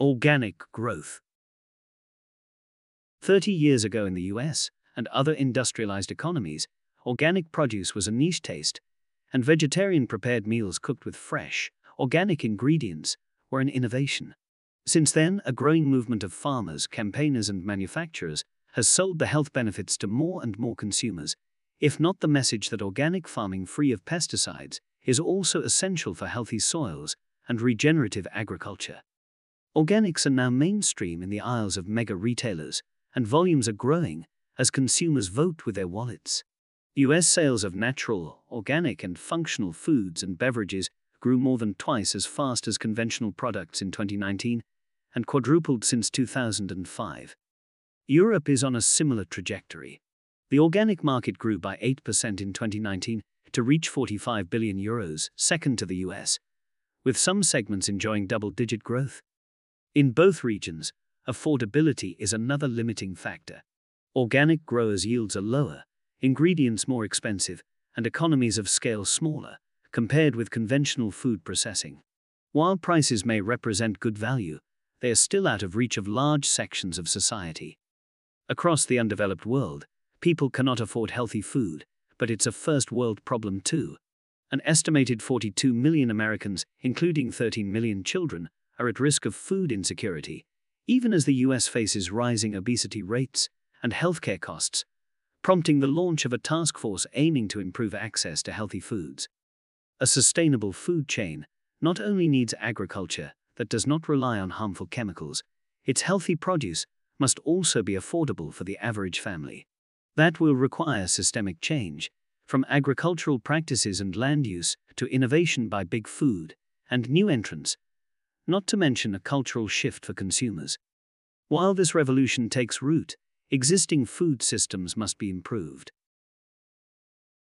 Organic growth. 30 years ago in the US and other industrialized economies, organic produce was a niche taste, and vegetarian prepared meals cooked with fresh, organic ingredients were an innovation. Since then, a growing movement of farmers, campaigners, and manufacturers has sold the health benefits to more and more consumers, if not the message that organic farming free of pesticides is also essential for healthy soils and regenerative agriculture. Organics are now mainstream in the aisles of mega retailers, and volumes are growing as consumers vote with their wallets. US sales of natural, organic, and functional foods and beverages grew more than twice as fast as conventional products in 2019 and quadrupled since 2005. Europe is on a similar trajectory. The organic market grew by 8% in 2019 to reach 45 billion euros, second to the US, with some segments enjoying double digit growth. In both regions, affordability is another limiting factor. Organic growers' yields are lower, ingredients more expensive, and economies of scale smaller, compared with conventional food processing. While prices may represent good value, they are still out of reach of large sections of society. Across the undeveloped world, people cannot afford healthy food, but it's a first world problem too. An estimated 42 million Americans, including 13 million children, are at risk of food insecurity, even as the US faces rising obesity rates and healthcare costs, prompting the launch of a task force aiming to improve access to healthy foods. A sustainable food chain not only needs agriculture that does not rely on harmful chemicals, its healthy produce must also be affordable for the average family. That will require systemic change, from agricultural practices and land use to innovation by big food and new entrants, not to mention a cultural shift for consumers. While this revolution takes root, existing food systems must be improved.